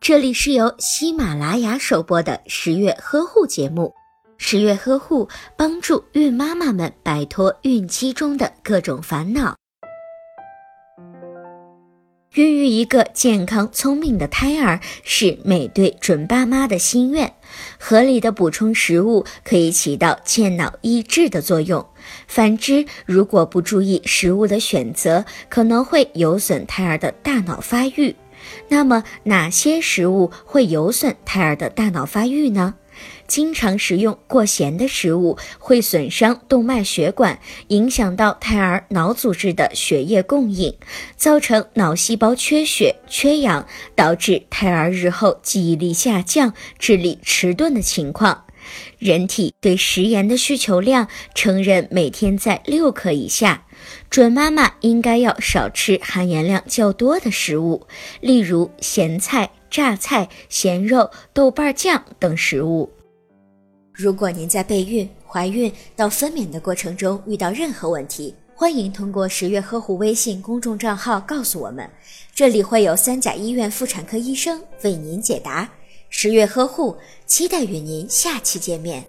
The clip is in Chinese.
这里是由喜马拉雅首播的十月呵护节目。十月呵护帮助孕妈妈们摆脱孕期中的各种烦恼。孕育一个健康聪明的胎儿是每对准爸妈的心愿。合理的补充食物可以起到健脑益智的作用。反之，如果不注意食物的选择，可能会有损胎儿的大脑发育。那么，哪些食物会有损胎儿的大脑发育呢？经常食用过咸的食物会损伤动脉血管，影响到胎儿脑组织的血液供应，造成脑细胞缺血、缺氧，导致胎儿日后记忆力下降、智力迟钝的情况。人体对食盐的需求量承认每天在六克以下，准妈妈应该要少吃含盐量较多的食物，例如咸菜、榨菜、咸肉、豆瓣酱等食物。如果您在备孕、怀孕到分娩的过程中遇到任何问题，欢迎通过十月呵护微信公众账号告诉我们，这里会有三甲医院妇产科医生为您解答。十月呵护，期待与您下期见面。